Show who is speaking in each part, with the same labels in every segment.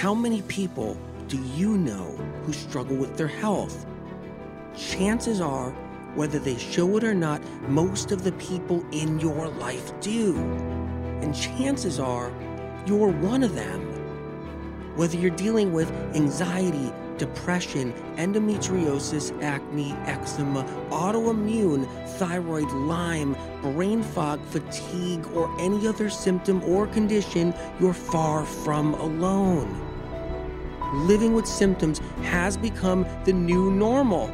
Speaker 1: how many people do you know who struggle with their health? Chances are, whether they show it or not, most of the people in your life do. And chances are, you're one of them. Whether you're dealing with anxiety, depression, endometriosis, acne, eczema, autoimmune, thyroid, Lyme, brain fog, fatigue, or any other symptom or condition, you're far from alone. Living with symptoms has become the new normal.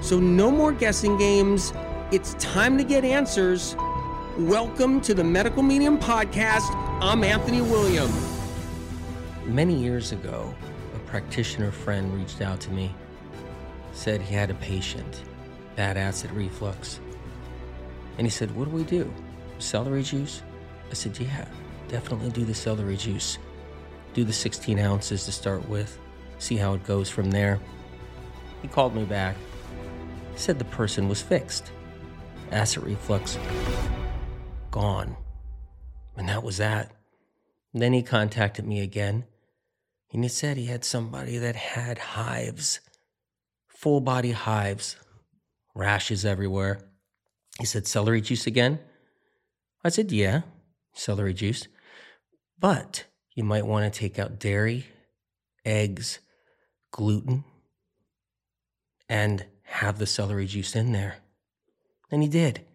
Speaker 1: So, no more guessing games. It's time to get answers. Welcome to the Medical Medium Podcast. I'm Anthony William. Many years ago, a practitioner friend reached out to me, said he had a patient, bad acid reflux. And he said, What do we do? Celery juice? I said, Yeah, definitely do the celery juice. Do the 16 ounces to start with, see how it goes from there. He called me back, said the person was fixed. Acid reflux gone. And that was that. Then he contacted me again and he said he had somebody that had hives, full body hives, rashes everywhere. He said, Celery juice again? I said, Yeah, celery juice. But you might want to take out dairy, eggs, gluten, and have the celery juice in there. And he did.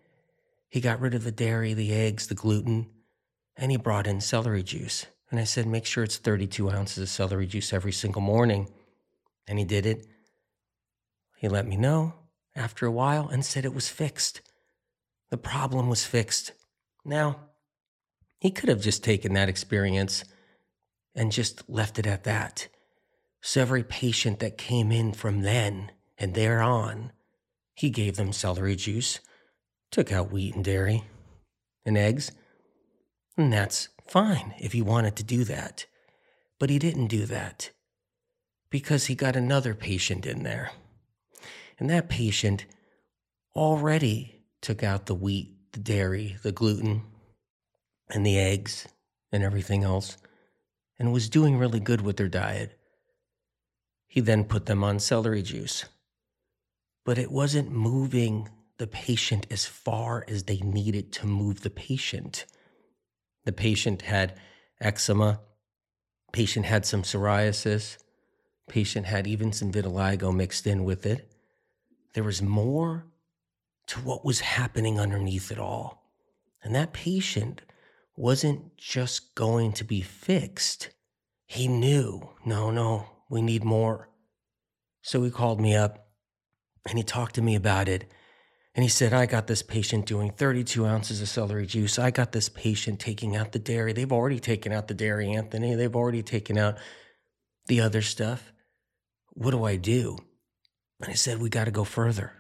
Speaker 1: He got rid of the dairy, the eggs, the gluten, and he brought in celery juice. And I said, make sure it's 32 ounces of celery juice every single morning. And he did it. He let me know after a while and said it was fixed. The problem was fixed. Now, he could have just taken that experience and just left it at that. So every patient that came in from then and thereon, he gave them celery juice, took out wheat and dairy and eggs, and that's Fine if he wanted to do that. But he didn't do that because he got another patient in there. And that patient already took out the wheat, the dairy, the gluten, and the eggs and everything else and was doing really good with their diet. He then put them on celery juice. But it wasn't moving the patient as far as they needed to move the patient. The patient had eczema, patient had some psoriasis, patient had even some vitiligo mixed in with it. There was more to what was happening underneath it all. And that patient wasn't just going to be fixed. He knew, no, no, we need more. So he called me up and he talked to me about it. And he said, I got this patient doing 32 ounces of celery juice. I got this patient taking out the dairy. They've already taken out the dairy, Anthony. They've already taken out the other stuff. What do I do? And I said, We got to go further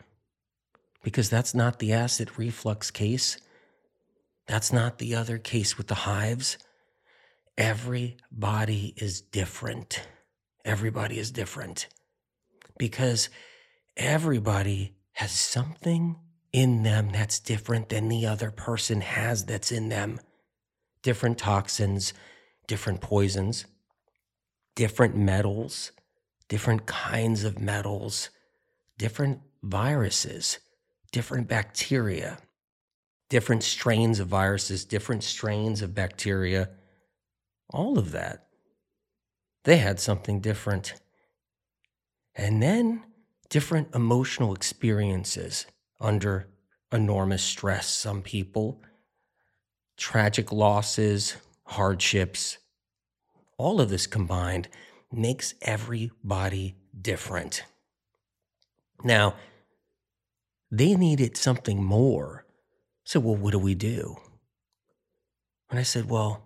Speaker 1: because that's not the acid reflux case. That's not the other case with the hives. Everybody is different. Everybody is different because everybody has something in them that's different than the other person has that's in them. Different toxins, different poisons, different metals, different kinds of metals, different viruses, different bacteria, different strains of viruses, different strains of bacteria, all of that. They had something different. And then different emotional experiences under enormous stress. Some people, tragic losses, hardships, all of this combined makes everybody different. Now, they needed something more. So, well, what do we do? And I said, well,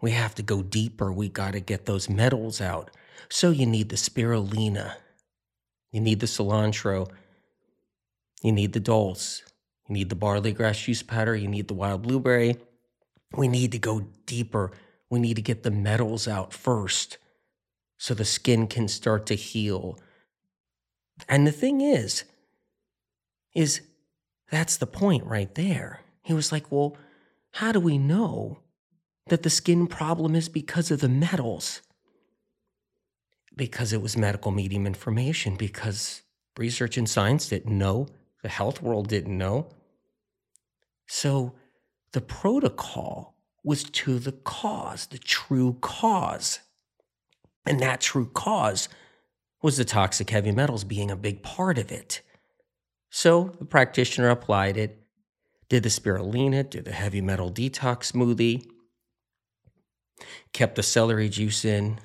Speaker 1: we have to go deeper. We got to get those metals out. So, you need the spirulina you need the cilantro. You need the dulse. You need the barley grass juice powder. You need the wild blueberry. We need to go deeper. We need to get the metals out first so the skin can start to heal. And the thing is, is that's the point right there. He was like, well, how do we know that the skin problem is because of the metals? because it was medical medium information, because research and science didn't know, the health world didn't know. So the protocol was to the cause, the true cause. And that true cause was the toxic heavy metals being a big part of it. So the practitioner applied it, did the spirulina, did the heavy metal detox smoothie, kept the celery juice in,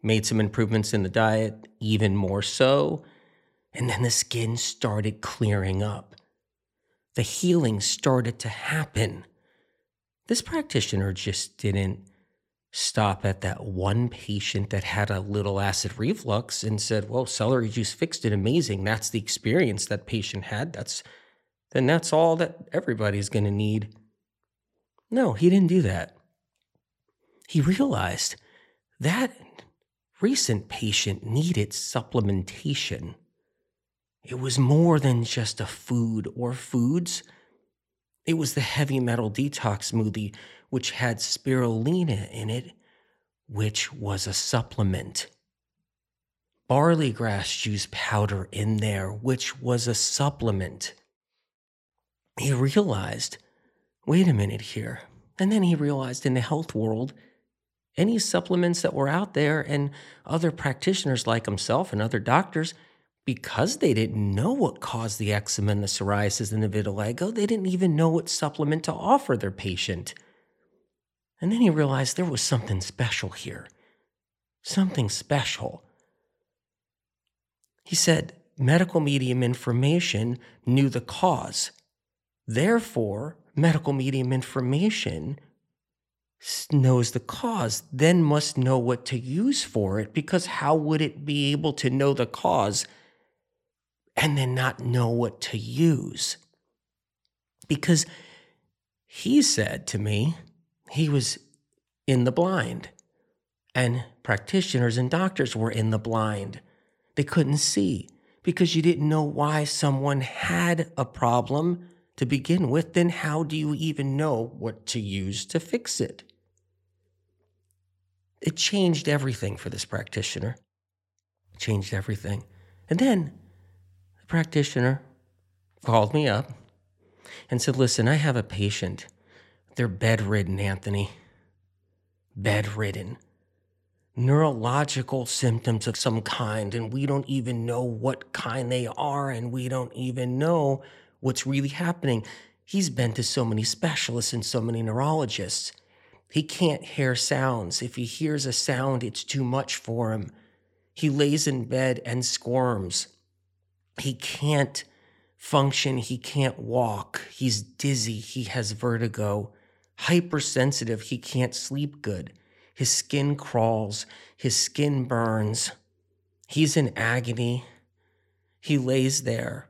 Speaker 1: made some improvements in the diet, even more so. And then the skin started clearing up. The healing started to happen. This practitioner just didn't stop at that one patient that had a little acid reflux and said, "Well, celery juice fixed it. Amazing. That's the experience that patient had. That's then that's all that everybody's going to need." No, he didn't do that. He realized that recent patient needed supplementation. It was more than just a food or foods. It was the heavy metal detox smoothie which had spirulina in it, which was a supplement. Barley grass juice powder in there, which was a supplement. He realized, wait a minute here. And then he realized in the health world, any supplements that were out there and other practitioners like himself and other doctors, because they didn't know what caused the eczema and the psoriasis and the vitiligo, they didn't even know what supplement to offer their patient. And then he realized there was something special here. Something special. He said medical medium information knew the cause. Therefore, medical medium information knows the cause, then must know what to use for it, because how would it be able to know the cause and then not know what to use? Because he said to me, he was in the blind. And practitioners and doctors were in the blind. They couldn't see because you didn't know why someone had a problem to begin with. Then, how do you even know what to use to fix it? It changed everything for this practitioner. It changed everything. And then the practitioner called me up and said, Listen, I have a patient they're bedridden, Anthony. Bedridden. Neurological symptoms of some kind, and we don't even know what kind they are, and we don't even know what's really happening. He's been to so many specialists and so many neurologists. He can't hear sounds. If he hears a sound, it's too much for him. He lays in bed and squirms. He can't function. He can't walk. He's dizzy. He has vertigo hypersensitive. He can't sleep good. His skin crawls, his skin burns. He's in agony. He lays there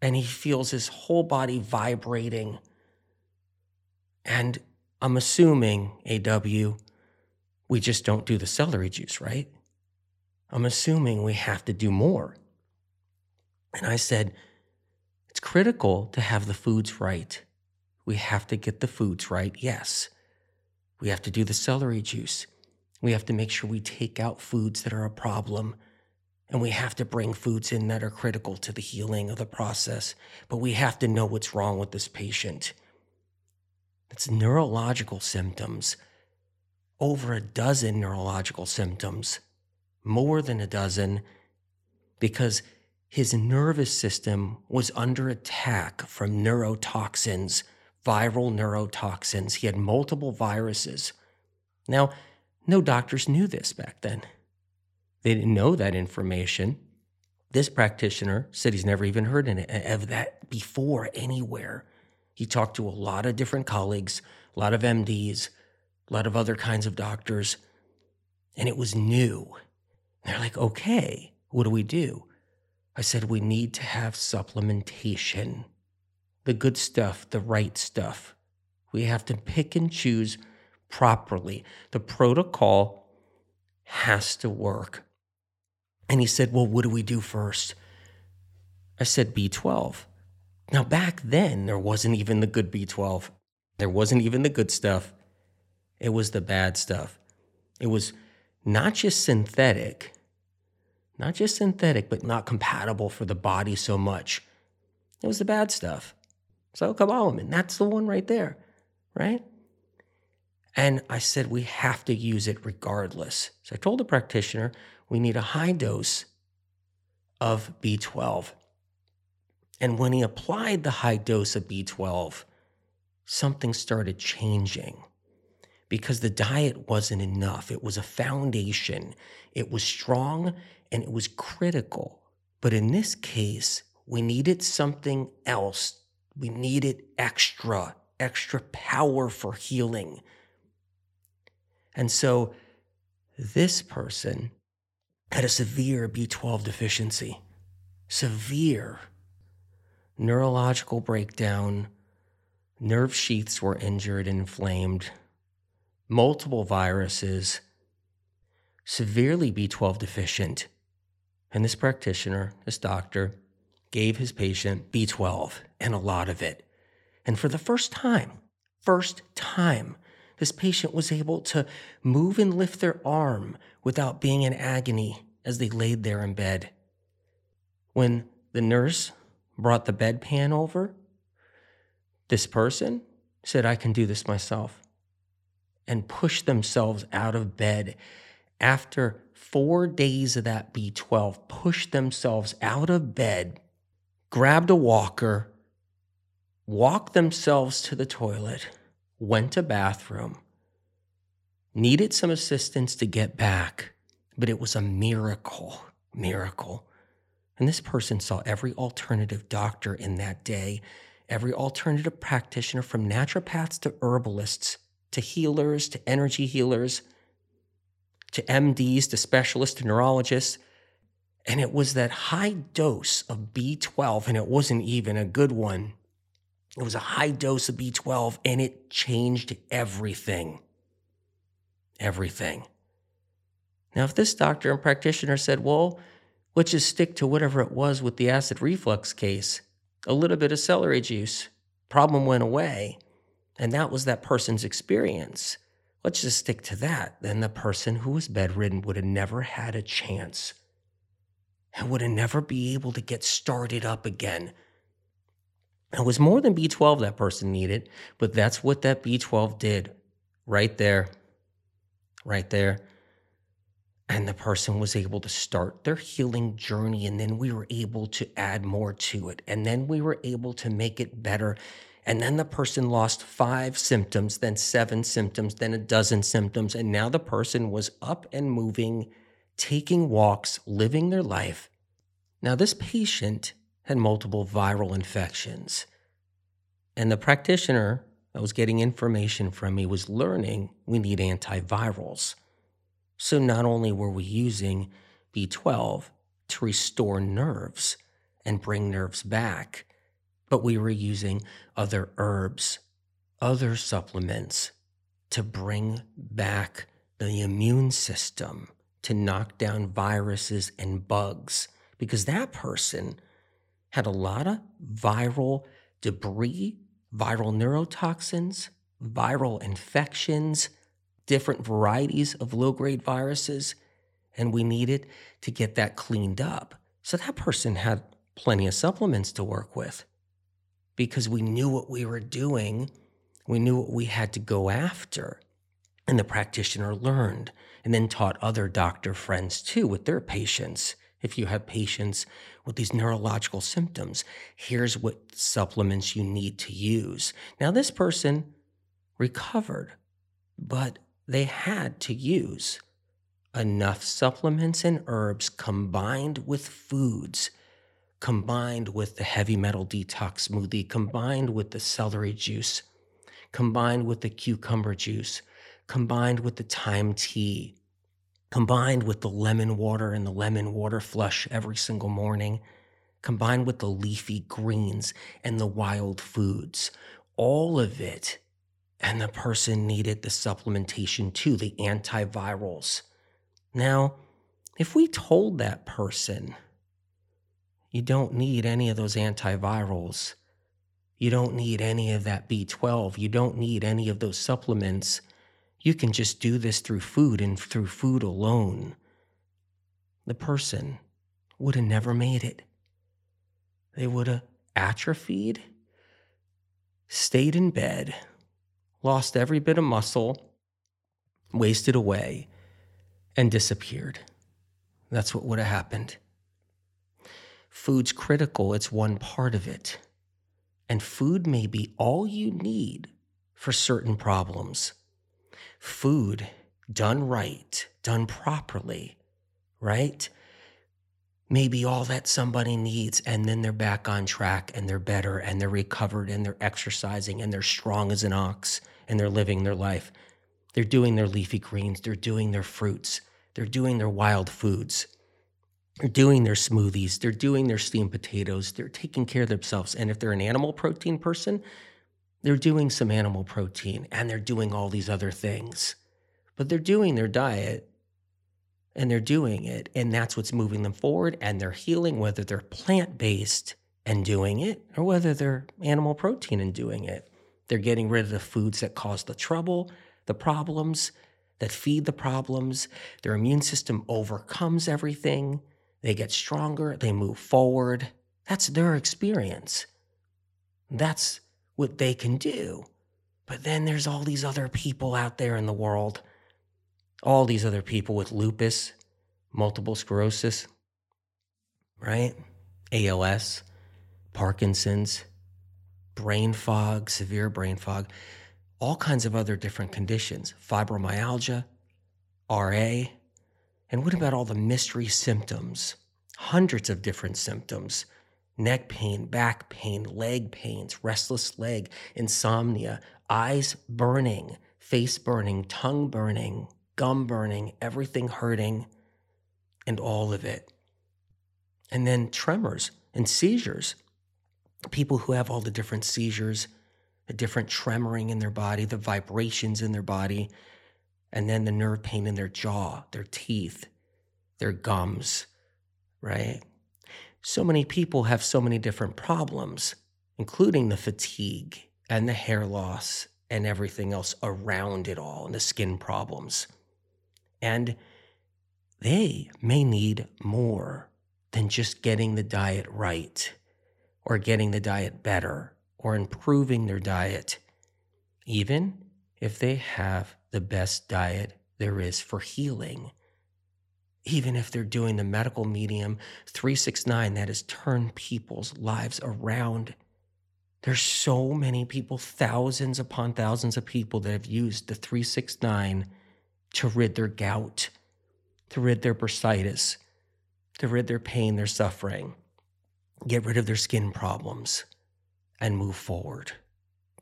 Speaker 1: and he feels his whole body vibrating. And I'm assuming, AW, we just don't do the celery juice, right? I'm assuming we have to do more. And I said, it's critical to have the foods right. We have to get the foods right, yes. We have to do the celery juice. We have to make sure we take out foods that are a problem. And we have to bring foods in that are critical to the healing of the process. But we have to know what's wrong with this patient. It's neurological symptoms. Over a dozen neurological symptoms, more than a dozen, because his nervous system was under attack from neurotoxins viral neurotoxins. He had multiple viruses. Now, no doctors knew this back then. They didn't know that information. This practitioner said he's never even heard of that before anywhere. He talked to a lot of different colleagues, a lot of MDs, a lot of other kinds of doctors, and it was new. They're like, okay, what do we do? I said, we need to have supplementation the good stuff, the right stuff. We have to pick and choose properly. The protocol has to work. And he said, Well, what do we do first? I said, B12. Now, back then, there wasn't even the good B12. There wasn't even the good stuff. It was the bad stuff. It was not just synthetic, not just synthetic, but not compatible for the body so much. It was the bad stuff. So cobalamin, that's the one right there, right? And I said, we have to use it regardless. So I told the practitioner, we need a high dose of B12. And when he applied the high dose of B12, something started changing because the diet wasn't enough. It was a foundation, it was strong and it was critical. But in this case, we needed something else. We needed extra, extra power for healing. And so this person had a severe B12 deficiency, severe neurological breakdown, nerve sheaths were injured and inflamed, multiple viruses, severely B12 deficient. And this practitioner, this doctor, gave his patient B12 and a lot of it. And for the first time, first time, this patient was able to move and lift their arm without being in agony as they laid there in bed. When the nurse brought the bedpan over, this person said, I can do this myself, and pushed themselves out of bed after four days of that B12, pushed themselves out of bed, grabbed a walker, walked themselves to the toilet went to bathroom, needed some assistance to get back, but it was a miracle, miracle. And this person saw every alternative doctor in that day, every alternative practitioner from naturopaths to herbalists to healers to energy healers to MDs to specialists to neurologists. And it was that high dose of B12, and it wasn't even a good one it was a high dose of B12 and it changed everything. Everything. Now, if this doctor and practitioner said, well, let's just stick to whatever it was with the acid reflux case, a little bit of celery juice, problem went away, and that was that person's experience. Let's just stick to that. Then the person who was bedridden would have never had a chance and would never be able to get started up again it was more than B12 that person needed, but that's what that B12 did right there, right there. And the person was able to start their healing journey. And then we were able to add more to it. And then we were able to make it better. And then the person lost five symptoms, then seven symptoms, then a dozen symptoms. And now the person was up and moving, taking walks, living their life. Now, this patient had multiple viral infections. And the practitioner that was getting information from me was learning we need antivirals. So not only were we using B12 to restore nerves and bring nerves back, but we were using other herbs, other supplements to bring back the immune system, to knock down viruses and bugs, because that person had a lot of viral debris, viral neurotoxins, viral infections, different varieties of low grade viruses, and we needed to get that cleaned up. So that person had plenty of supplements to work with because we knew what we were doing. We knew what we had to go after. And the practitioner learned and then taught other doctor friends too with their patients if you have patients with these neurological symptoms, here's what supplements you need to use. Now, this person recovered, but they had to use enough supplements and herbs combined with foods, combined with the heavy metal detox smoothie, combined with the celery juice, combined with the cucumber juice, combined with the thyme tea, combined with the lemon water and the lemon water flush every single morning, combined with the leafy greens and the wild foods, all of it. And the person needed the supplementation too, the antivirals. Now, if we told that person, you don't need any of those antivirals, you don't need any of that B12, you don't need any of those supplements, you can just do this through food and through food alone, the person would have never made it. They would have atrophied, stayed in bed, lost every bit of muscle, wasted away, and disappeared. That's what would have happened. Food's critical, it's one part of it. And food may be all you need for certain problems. Food done right, done properly, right? Maybe all that somebody needs, and then they're back on track and they're better and they're recovered and they're exercising and they're strong as an ox and they're living their life. They're doing their leafy greens, they're doing their fruits, they're doing their wild foods. They're doing their smoothies, they're doing their steamed potatoes, they're taking care of themselves. And if they're an animal protein person, they're doing some animal protein and they're doing all these other things. But they're doing their diet and they're doing it. And that's what's moving them forward. And they're healing, whether they're plant based and doing it or whether they're animal protein and doing it. They're getting rid of the foods that cause the trouble, the problems, that feed the problems. Their immune system overcomes everything. They get stronger, they move forward. That's their experience. That's what they can do. But then there's all these other people out there in the world, all these other people with lupus, multiple sclerosis, right? ALS, Parkinson's, brain fog, severe brain fog, all kinds of other different conditions, fibromyalgia, RA. And what about all the mystery symptoms? Hundreds of different symptoms neck pain, back pain, leg pains, restless leg, insomnia, eyes burning, face burning, tongue burning, gum burning, everything hurting, and all of it. And then tremors and seizures. People who have all the different seizures, the different tremoring in their body, the vibrations in their body, and then the nerve pain in their jaw, their teeth, their gums, right? So many people have so many different problems, including the fatigue and the hair loss and everything else around it all, and the skin problems. And they may need more than just getting the diet right or getting the diet better or improving their diet, even if they have the best diet there is for healing even if they're doing the medical medium 369 that has turned people's lives around. There's so many people, thousands upon thousands of people that have used the 369 to rid their gout, to rid their bursitis, to rid their pain, their suffering, get rid of their skin problems, and move forward.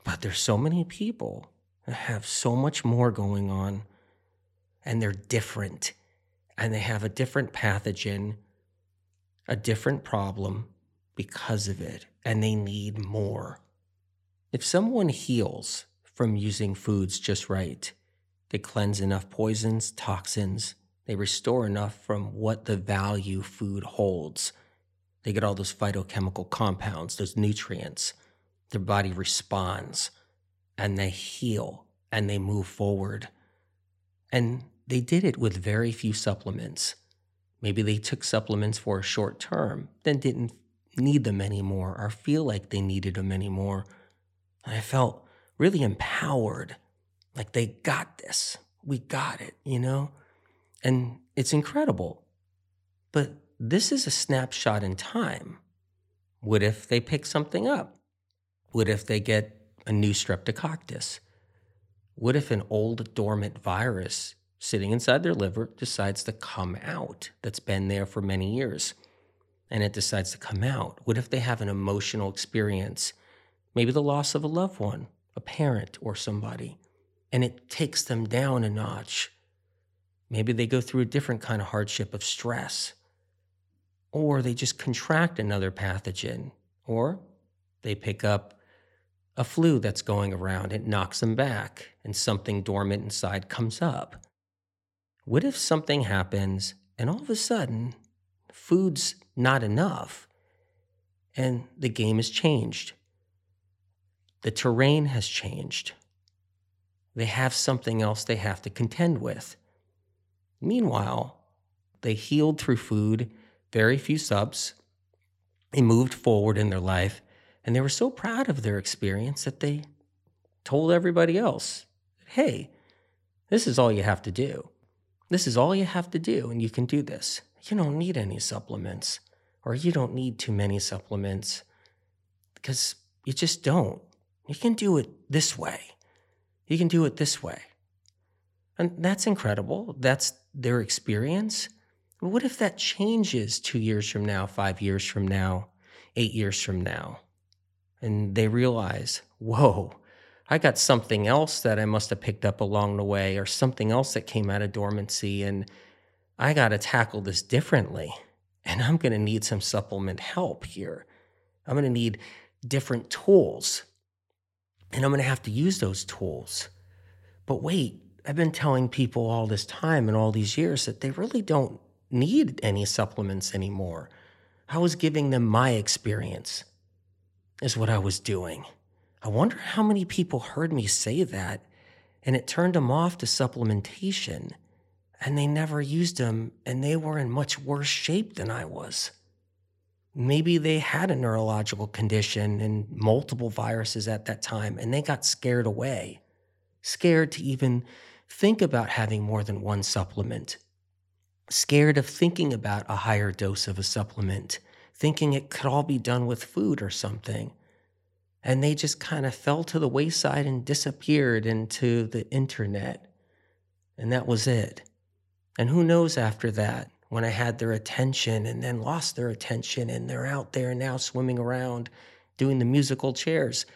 Speaker 1: But there's so many people that have so much more going on, and they're different and they have a different pathogen, a different problem because of it, and they need more. If someone heals from using foods just right, they cleanse enough poisons, toxins, they restore enough from what the value food holds. They get all those phytochemical compounds, those nutrients. Their body responds and they heal and they move forward. And they did it with very few supplements. Maybe they took supplements for a short term, then didn't need them anymore or feel like they needed them anymore. And I felt really empowered, like they got this. We got it, you know? And it's incredible. But this is a snapshot in time. What if they pick something up? What if they get a new streptococcus? What if an old dormant virus sitting inside their liver decides to come out that's been there for many years. And it decides to come out? What if they have an emotional experience, maybe the loss of a loved one, a parent, or somebody, and it takes them down a notch? Maybe they go through a different kind of hardship of stress, or they just contract another pathogen, or they pick up a flu that's going around, it knocks them back, and something dormant inside comes up. What if something happens and all of a sudden food's not enough and the game has changed? The terrain has changed. They have something else they have to contend with. Meanwhile, they healed through food, very few subs. They moved forward in their life, and they were so proud of their experience that they told everybody else, hey, this is all you have to do. This is all you have to do, and you can do this. You don't need any supplements, or you don't need too many supplements, because you just don't. You can do it this way. You can do it this way. And that's incredible. That's their experience. But what if that changes two years from now, five years from now, eight years from now? And they realize, whoa, I got something else that I must have picked up along the way, or something else that came out of dormancy. And I got to tackle this differently. And I'm going to need some supplement help here. I'm going to need different tools. And I'm going to have to use those tools. But wait, I've been telling people all this time and all these years that they really don't need any supplements anymore. I was giving them my experience, is what I was doing. I wonder how many people heard me say that and it turned them off to supplementation and they never used them and they were in much worse shape than I was. Maybe they had a neurological condition and multiple viruses at that time and they got scared away, scared to even think about having more than one supplement, scared of thinking about a higher dose of a supplement, thinking it could all be done with food or something. And they just kind of fell to the wayside and disappeared into the internet. And that was it. And who knows after that, when I had their attention and then lost their attention, and they're out there now swimming around doing the musical chairs,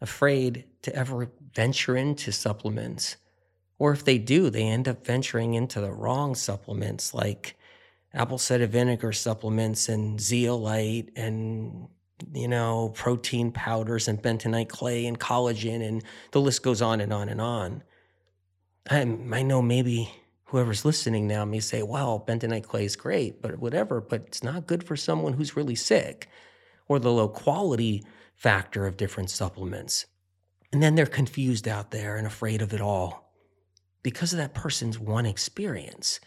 Speaker 1: afraid to ever venture into supplements or if they do, they end up venturing into the wrong supplements like apple cider vinegar supplements and zeolite and you know protein powders and bentonite clay and collagen and the list goes on and on and on. I, I know maybe whoever's listening now may say, "Well, bentonite clay is great, but whatever." But it's not good for someone who's really sick, or the low quality factor of different supplements. And then they're confused out there and afraid of it all because of that person's one experience.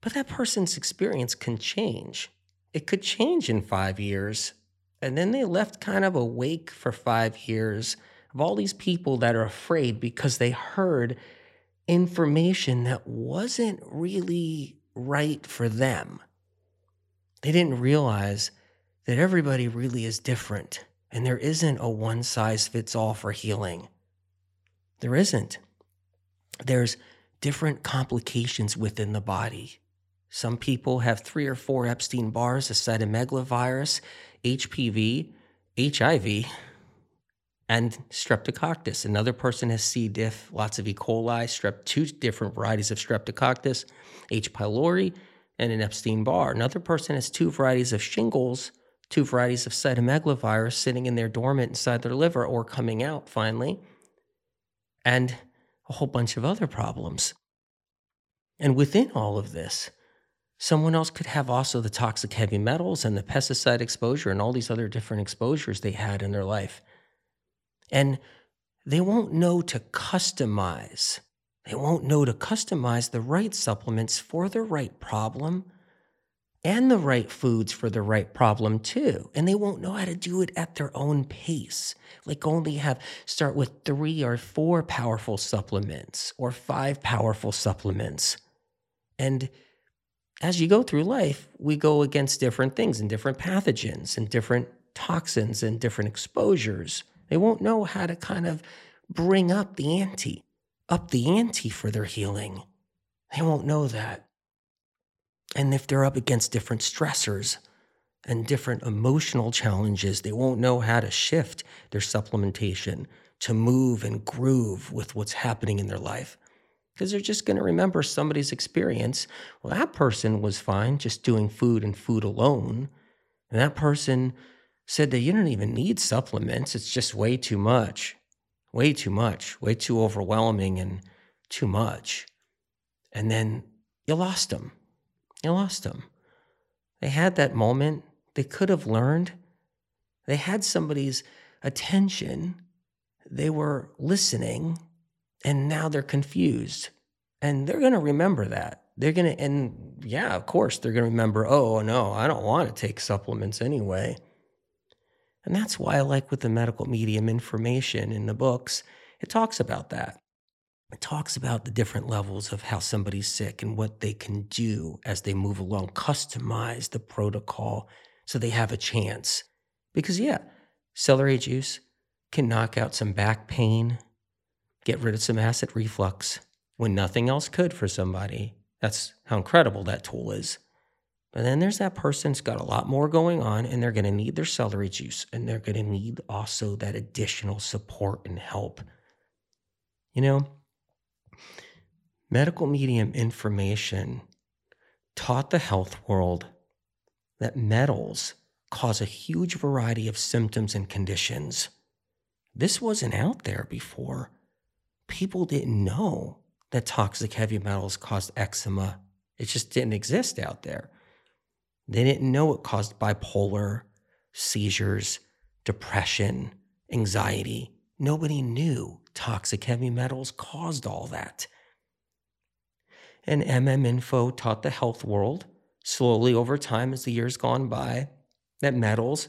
Speaker 1: But that person's experience can change. It could change in five years. And then they left kind of a wake for five years of all these people that are afraid because they heard information that wasn't really right for them. They didn't realize that everybody really is different and there isn't a one size fits all for healing. There isn't there's different complications within the body. Some people have three or four Epstein Barrs, a cytomegalovirus, HPV, HIV, and streptococcus. Another person has C. diff, lots of E. coli, strep, two different varieties of streptococcus, H. pylori, and an Epstein Barr. Another person has two varieties of shingles, two varieties of cytomegalovirus sitting in there dormant inside their liver or coming out finally. And a whole bunch of other problems. And within all of this, someone else could have also the toxic heavy metals and the pesticide exposure and all these other different exposures they had in their life. And they won't know to customize. They won't know to customize the right supplements for the right problem and the right foods for the right problem too. And they won't know how to do it at their own pace. Like only have start with three or four powerful supplements or five powerful supplements. And as you go through life, we go against different things and different pathogens and different toxins and different exposures. They won't know how to kind of bring up the ante, up the ante for their healing. They won't know that. And if they're up against different stressors and different emotional challenges, they won't know how to shift their supplementation to move and groove with what's happening in their life. Because they're just going to remember somebody's experience. Well, that person was fine just doing food and food alone. And that person said that you don't even need supplements. It's just way too much, way too much, way too overwhelming and too much. And then you lost them you lost them. They had that moment. They could have learned. They had somebody's attention. They were listening And now they're confused. And they're going to remember that. They're going to, and yeah, of course, they're going to remember, oh, no, I don't want to take supplements anyway. And that's why I like with the medical medium information in the books, it talks about that. It talks about the different levels of how somebody's sick and what they can do as they move along, customize the protocol so they have a chance. Because, yeah, celery juice can knock out some back pain, get rid of some acid reflux when nothing else could for somebody. That's how incredible that tool is. But then there's that person who's got a lot more going on and they're going to need their celery juice and they're going to need also that additional support and help. You know, medical medium information taught the health world that metals cause a huge variety of symptoms and conditions. This wasn't out there before. People didn't know that toxic heavy metals caused eczema. It just didn't exist out there. They didn't know it caused bipolar, seizures, depression, anxiety. Nobody knew toxic heavy metals caused all that. And MM Info taught the health world slowly over time as the years gone by that metals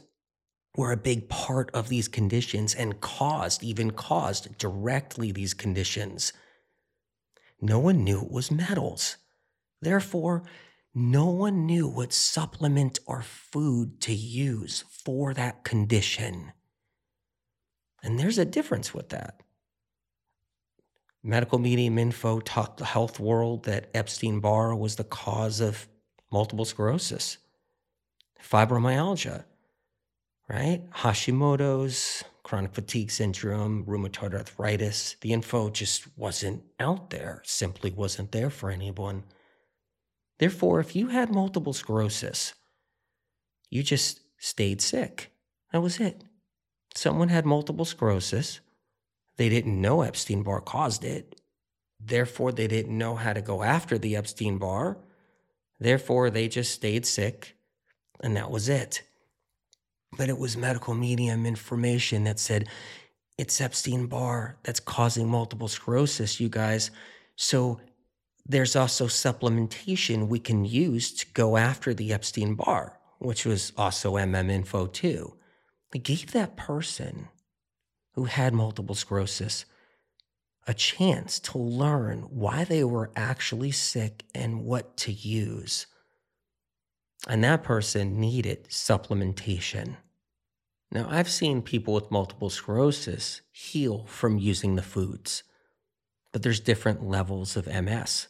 Speaker 1: were a big part of these conditions and caused, even caused directly these conditions. No one knew it was metals. Therefore, no one knew what supplement or food to use for that condition. And there's a difference with that. Medical Medium Info taught the health world that Epstein Barr was the cause of multiple sclerosis, fibromyalgia, right? Hashimoto's, chronic fatigue syndrome, rheumatoid arthritis. The info just wasn't out there, simply wasn't there for anyone. Therefore, if you had multiple sclerosis, you just stayed sick. That was it. Someone had multiple sclerosis. They didn't know Epstein Barr caused it. Therefore, they didn't know how to go after the Epstein Barr. Therefore, they just stayed sick, and that was it. But it was medical medium information that said it's Epstein Barr that's causing multiple sclerosis, you guys. So there's also supplementation we can use to go after the Epstein Barr, which was also MM Info too. It gave that person who had multiple sclerosis a chance to learn why they were actually sick and what to use. And that person needed supplementation. Now, I've seen people with multiple sclerosis heal from using the foods, but there's different levels of MS.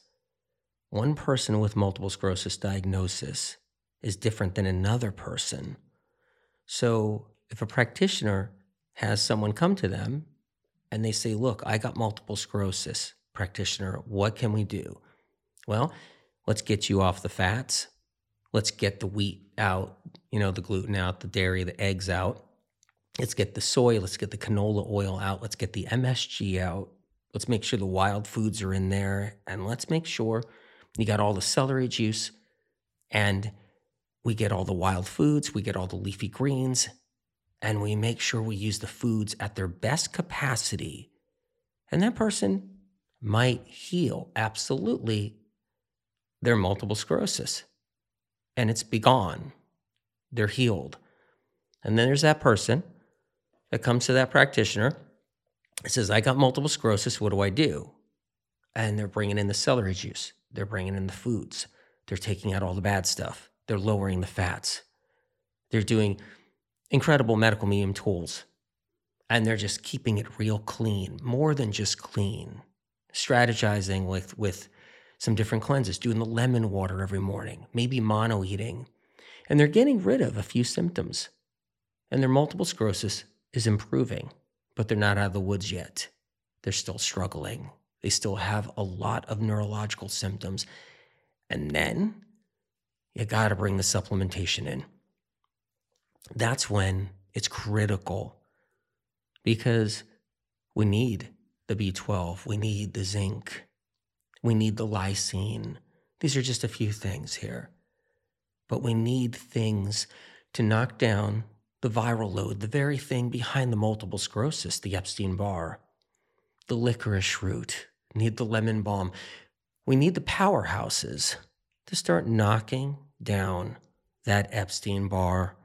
Speaker 1: One person with multiple sclerosis diagnosis is different than another person. So, if a practitioner has someone come to them and they say, Look, I got multiple sclerosis, practitioner, what can we do? Well, let's get you off the fats. Let's get the wheat out, you know, the gluten out, the dairy, the eggs out. Let's get the soy, let's get the canola oil out, let's get the MSG out. Let's make sure the wild foods are in there, and let's make sure you got all the celery juice, and we get all the wild foods, we get all the leafy greens, and we make sure we use the foods at their best capacity. And that person might heal absolutely their multiple sclerosis, and it's begone. They're healed. And then there's that person that comes to that practitioner and says, I got multiple sclerosis. What do I do? And they're bringing in the celery juice. They're bringing in the foods. They're taking out all the bad stuff. They're lowering the fats. They're doing incredible medical medium tools. And they're just keeping it real clean, more than just clean. Strategizing with, with some different cleanses, doing the lemon water every morning, maybe mono eating. And they're getting rid of a few symptoms. And their multiple sclerosis is improving, but they're not out of the woods yet. They're still struggling. They still have a lot of neurological symptoms. And then you got to bring the supplementation in. That's when it's critical because we need the B12, we need the zinc, we need the lysine. These are just a few things here. But we need things to knock down the viral load, the very thing behind the multiple sclerosis, the Epstein Barr. the licorice root, need the lemon balm. We need the powerhouses to start knocking down that Epstein Barr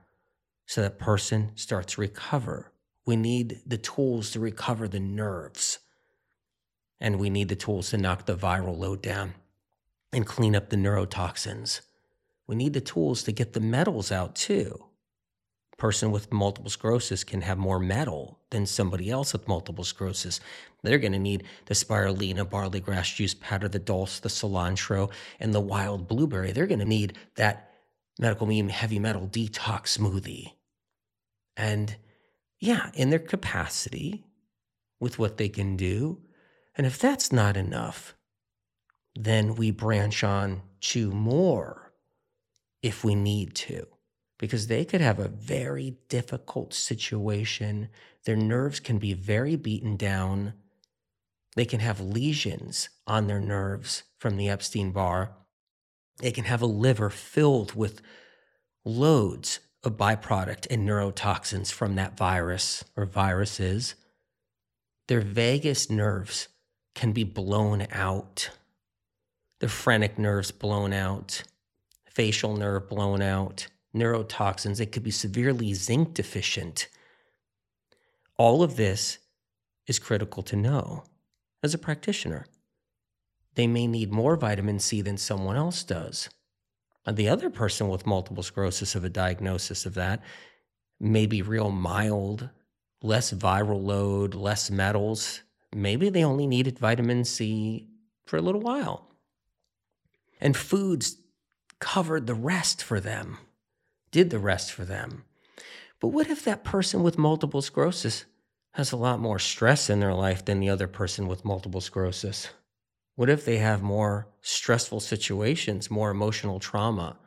Speaker 1: so that person starts to recover. We need the tools to recover the nerves. And we need the tools to knock the viral load down and clean up the neurotoxins. We need the tools to get the metals out too. Person with multiple sclerosis can have more metal than somebody else with multiple sclerosis. They're going to need the spirulina, barley grass juice powder, the dulse, the cilantro, and the wild blueberry. They're going to need that medical medium heavy metal detox smoothie. And yeah, in their capacity with what they can do. And if that's not enough, then we branch on to more if we need to, because they could have a very difficult situation. Their nerves can be very beaten down. They can have lesions on their nerves from the Epstein Barr. They can have a liver filled with loads of byproduct and neurotoxins from that virus or viruses. Their vagus nerves can be blown out the phrenic nerves blown out, facial nerve blown out, neurotoxins. It could be severely zinc deficient. All of this is critical to know as a practitioner. They may need more vitamin C than someone else does. The other person with multiple sclerosis of a diagnosis of that may be real mild, less viral load, less metals. Maybe they only needed vitamin C for a little while and foods covered the rest for them, did the rest for them. But what if that person with multiple sclerosis has a lot more stress in their life than the other person with multiple sclerosis? What if they have more stressful situations, more emotional trauma,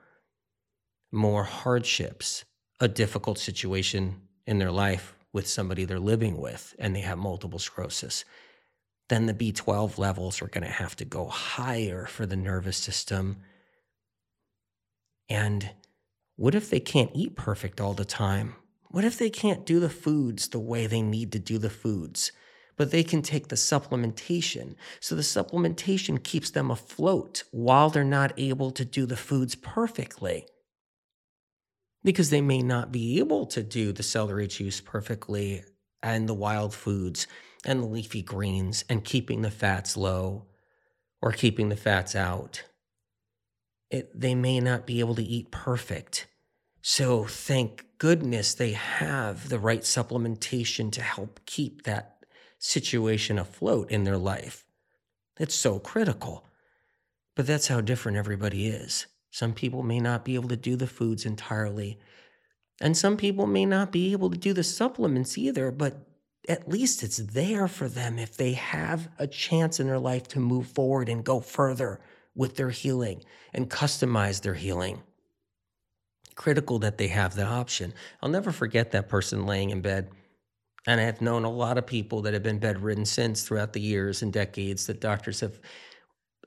Speaker 1: more hardships, a difficult situation in their life with somebody they're living with, and they have multiple sclerosis? then the B12 levels are going to have to go higher for the nervous system. And what if they can't eat perfect all the time? What if they can't do the foods the way they need to do the foods? But they can take the supplementation. So the supplementation keeps them afloat while they're not able to do the foods perfectly. Because they may not be able to do the celery juice perfectly and the wild foods and the leafy greens and keeping the fats low or keeping the fats out. It, they may not be able to eat perfect. So thank goodness they have the right supplementation to help keep that situation afloat in their life. It's so critical. But that's how different everybody is. Some people may not be able to do the foods entirely. And some people may not be able to do the supplements either, but at least it's there for them if they have a chance in their life to move forward and go further with their healing and customize their healing. Critical that they have the option. I'll never forget that person laying in bed. And I have known a lot of people that have been bedridden since throughout the years and decades that doctors have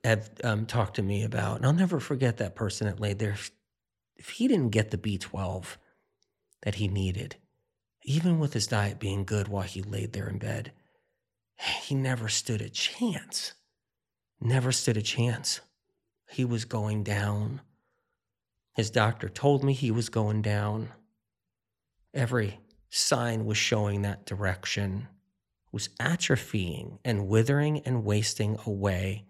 Speaker 1: have um, talked to me about. And I'll never forget that person that laid there. If he didn't get the B12 that he needed, even with his diet being good while he laid there in bed, he never stood a chance. Never stood a chance. He was going down. His doctor told me he was going down. Every sign was showing that direction, was atrophying and withering and wasting away.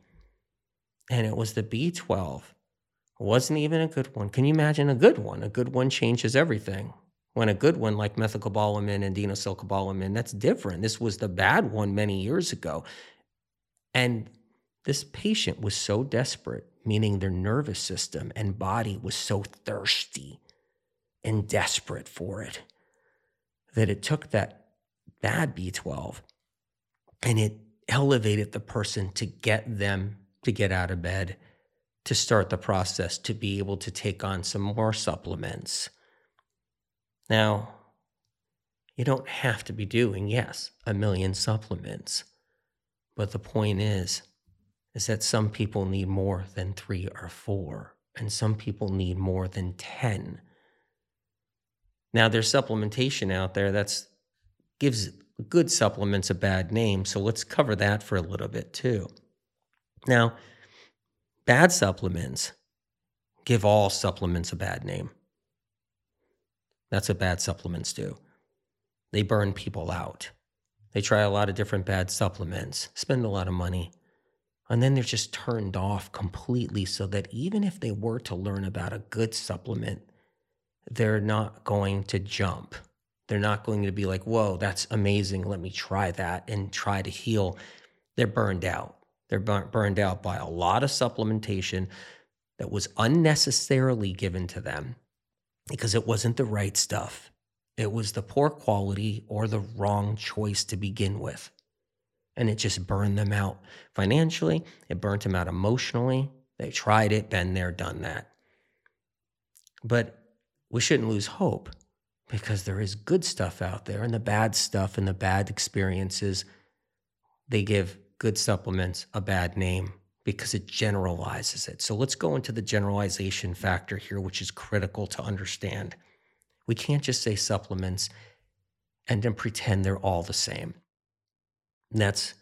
Speaker 1: And it was the B12. It wasn't even a good one. Can you imagine a good one? A good one changes everything when a good one like methylcobalamin and adenosylcobalamin, that's different. This was the bad one many years ago. And this patient was so desperate, meaning their nervous system and body was so thirsty and desperate for it, that it took that bad B12 and it elevated the person to get them to get out of bed, to start the process, to be able to take on some more supplements now, you don't have to be doing, yes, a million supplements. But the point is, is that some people need more than three or four, and some people need more than 10. Now, there's supplementation out there that's gives good supplements a bad name. So let's cover that for a little bit too. Now, bad supplements give all supplements a bad name. That's what bad supplements do. They burn people out. They try a lot of different bad supplements, spend a lot of money, and then they're just turned off completely so that even if they were to learn about a good supplement, they're not going to jump. They're not going to be like, whoa, that's amazing. Let me try that and try to heal. They're burned out. They're burned out by a lot of supplementation that was unnecessarily given to them because it wasn't the right stuff. It was the poor quality or the wrong choice to begin with. And it just burned them out financially. It burnt them out emotionally. They tried it, been there, done that. But we shouldn't lose hope because there is good stuff out there and the bad stuff and the bad experiences. They give good supplements a bad name because it generalizes it. So let's go into the generalization factor here, which is critical to understand. We can't just say supplements and then pretend they're all the same. And that's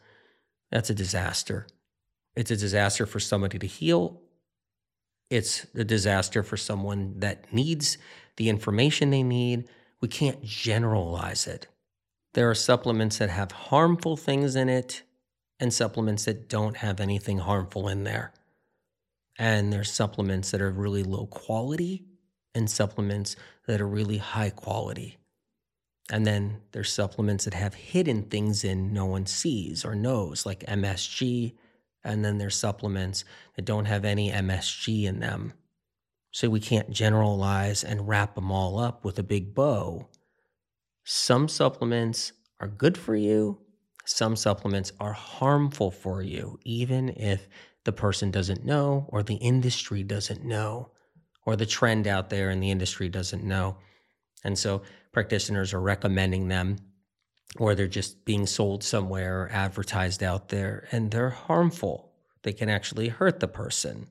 Speaker 1: that's a disaster. It's a disaster for somebody to heal. It's a disaster for someone that needs the information they need. We can't generalize it. There are supplements that have harmful things in it and supplements that don't have anything harmful in there. And there's supplements that are really low quality and supplements that are really high quality. And then there's supplements that have hidden things in no one sees or knows, like MSG. And then there's supplements that don't have any MSG in them. So we can't generalize and wrap them all up with a big bow. Some supplements are good for you, some supplements are harmful for you, even if the person doesn't know, or the industry doesn't know, or the trend out there in the industry doesn't know. And so practitioners are recommending them, or they're just being sold somewhere or advertised out there, and they're harmful. They can actually hurt the person.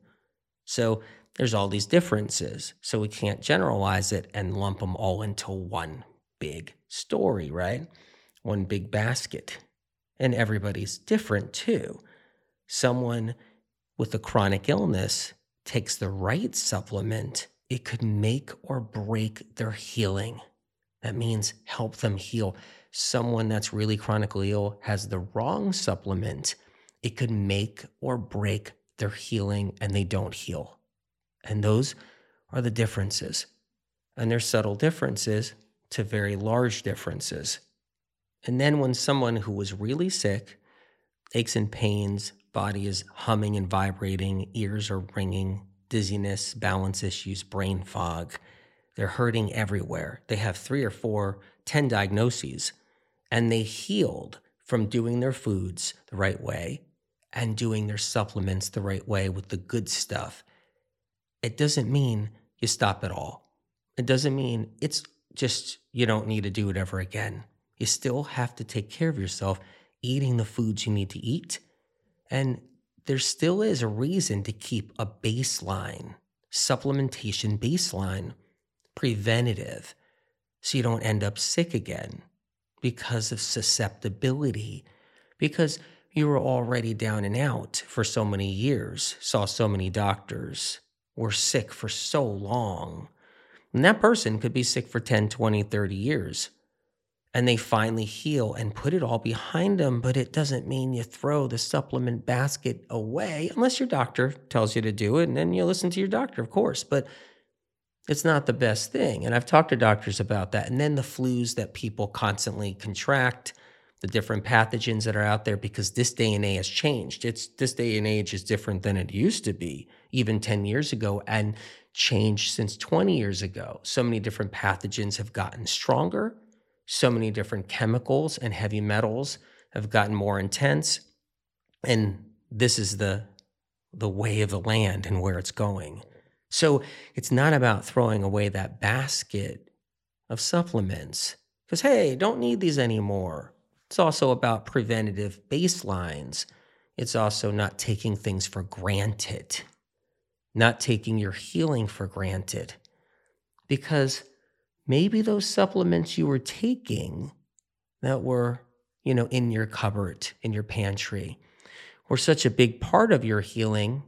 Speaker 1: So there's all these differences. So we can't generalize it and lump them all into one big story, right? One big basket and everybody's different too. Someone with a chronic illness takes the right supplement, it could make or break their healing. That means help them heal. Someone that's really chronically ill has the wrong supplement, it could make or break their healing and they don't heal. And those are the differences. And there's subtle differences to very large differences. And then when someone who was really sick, aches and pains, body is humming and vibrating, ears are ringing, dizziness, balance issues, brain fog, they're hurting everywhere. They have three or four, ten diagnoses, and they healed from doing their foods the right way and doing their supplements the right way with the good stuff. It doesn't mean you stop at all. It doesn't mean it's just you don't need to do it ever again you still have to take care of yourself, eating the foods you need to eat. And there still is a reason to keep a baseline, supplementation baseline, preventative, so you don't end up sick again because of susceptibility, because you were already down and out for so many years, saw so many doctors, were sick for so long. And that person could be sick for 10, 20, 30 years and they finally heal and put it all behind them. But it doesn't mean you throw the supplement basket away unless your doctor tells you to do it. And then you listen to your doctor, of course. But it's not the best thing. And I've talked to doctors about that. And then the flus that people constantly contract, the different pathogens that are out there, because this day and age has changed. It's this day and age is different than it used to be, even 10 years ago, and changed since 20 years ago. So many different pathogens have gotten stronger so many different chemicals and heavy metals have gotten more intense and this is the the way of the land and where it's going so it's not about throwing away that basket of supplements because hey don't need these anymore. It's also about preventative baselines. It's also not taking things for granted not taking your healing for granted because maybe those supplements you were taking that were you know, in your cupboard, in your pantry, were such a big part of your healing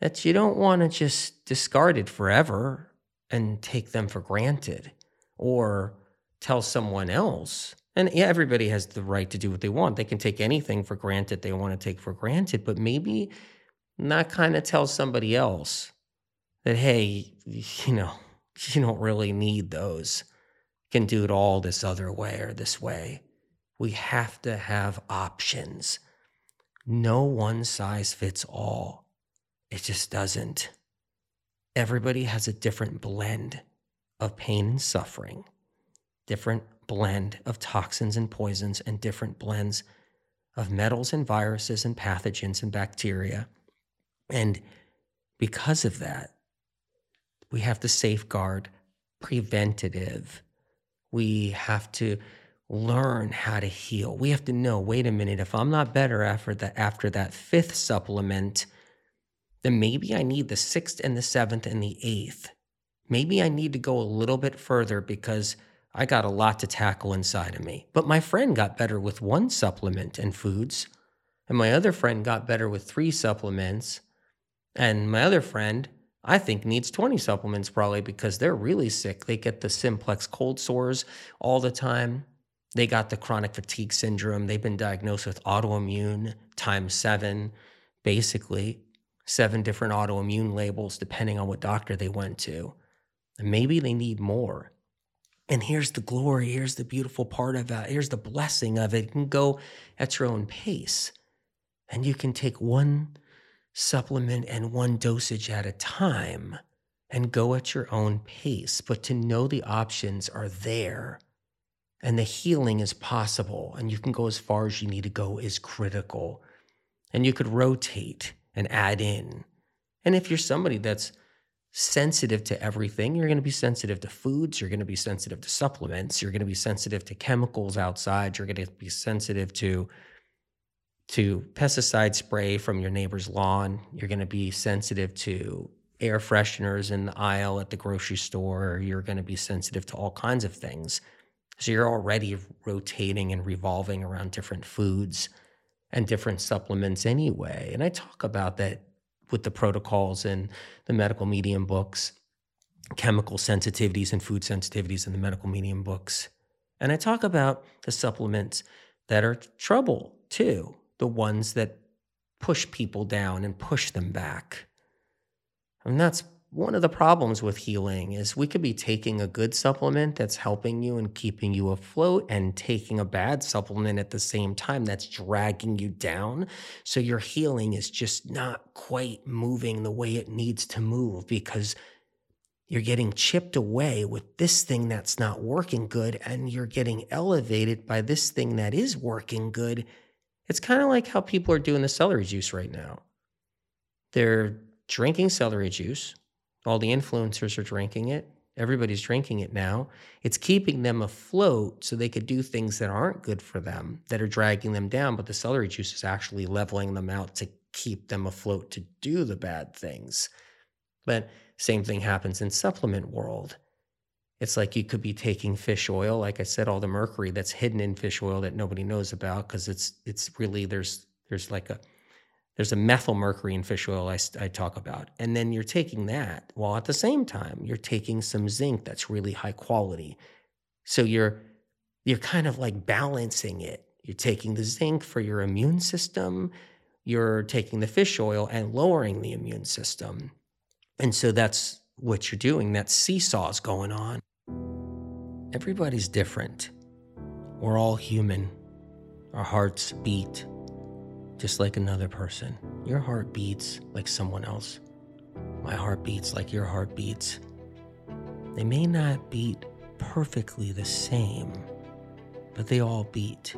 Speaker 1: that you don't want to just discard it forever and take them for granted or tell someone else. And yeah, everybody has the right to do what they want. They can take anything for granted they want to take for granted, but maybe not kind of tell somebody else that, hey, you know, you don't really need those. You can do it all this other way or this way. We have to have options. No one size fits all. It just doesn't. Everybody has a different blend of pain and suffering, different blend of toxins and poisons, and different blends of metals and viruses and pathogens and bacteria. And because of that, we have to safeguard preventative. We have to learn how to heal. We have to know, wait a minute, if I'm not better after that after that fifth supplement, then maybe I need the sixth and the seventh and the eighth. Maybe I need to go a little bit further because I got a lot to tackle inside of me. But my friend got better with one supplement and foods, and my other friend got better with three supplements, and my other friend I think needs 20 supplements probably because they're really sick. They get the simplex cold sores all the time. They got the chronic fatigue syndrome. They've been diagnosed with autoimmune times seven, basically, seven different autoimmune labels, depending on what doctor they went to. And maybe they need more. And here's the glory, here's the beautiful part of it, here's the blessing of it. You can go at your own pace. And you can take one supplement and one dosage at a time and go at your own pace. But to know the options are there and the healing is possible and you can go as far as you need to go is critical. And you could rotate and add in. And if you're somebody that's sensitive to everything, you're going to be sensitive to foods, you're going to be sensitive to supplements, you're going to be sensitive to chemicals outside, you're going to be sensitive to to pesticide spray from your neighbor's lawn, you're going to be sensitive to air fresheners in the aisle at the grocery store, you're going to be sensitive to all kinds of things. So you're already rotating and revolving around different foods and different supplements anyway. And I talk about that with the protocols and the medical medium books, chemical sensitivities and food sensitivities in the medical medium books. And I talk about the supplements that are trouble too, the ones that push people down and push them back. And that's one of the problems with healing is we could be taking a good supplement that's helping you and keeping you afloat and taking a bad supplement at the same time that's dragging you down. So your healing is just not quite moving the way it needs to move because you're getting chipped away with this thing that's not working good and you're getting elevated by this thing that is working good. It's kind of like how people are doing the celery juice right now. They're drinking celery juice all the influencers are drinking it. Everybody's drinking it now. It's keeping them afloat so they could do things that aren't good for them, that are dragging them down. But the celery juice is actually leveling them out to keep them afloat to do the bad things. But same thing happens in supplement world. It's like you could be taking fish oil, like I said, all the mercury that's hidden in fish oil that nobody knows about because it's it's really there's there's like a there's a methyl mercury in fish oil I, I, talk about. And then you're taking that while at the same time you're taking some zinc that's really high quality. So you're you're kind of like balancing it. You're taking the zinc for your immune system, you're taking the fish oil and lowering the immune system. And so that's what you're doing. That seesaw's going on. Everybody's different. We're all human. Our hearts beat just like another person. Your heart beats like someone else. My heart beats like your heart beats. They may not beat perfectly the same, but they all beat.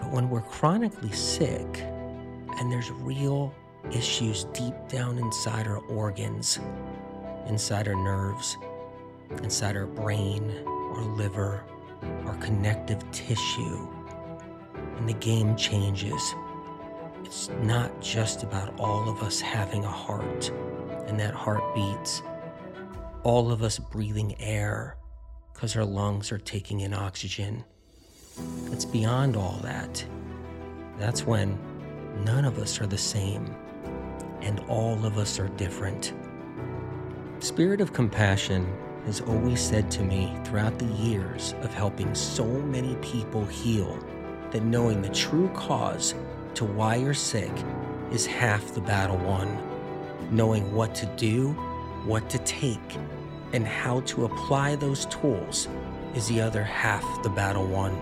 Speaker 1: But when we're chronically sick and there's real issues deep down inside our organs, inside our nerves, inside our brain, our liver, our connective tissue, and the game changes. It's not just about all of us having a heart and that heart beats, all of us breathing air because our lungs are taking in oxygen, It's beyond all that. That's when none of us are the same and all of us are different. Spirit of Compassion has always said to me throughout the years of helping so many people heal that knowing the true cause to why you're sick is half the battle won. Knowing what to do, what to take, and how to apply those tools is the other half the battle won.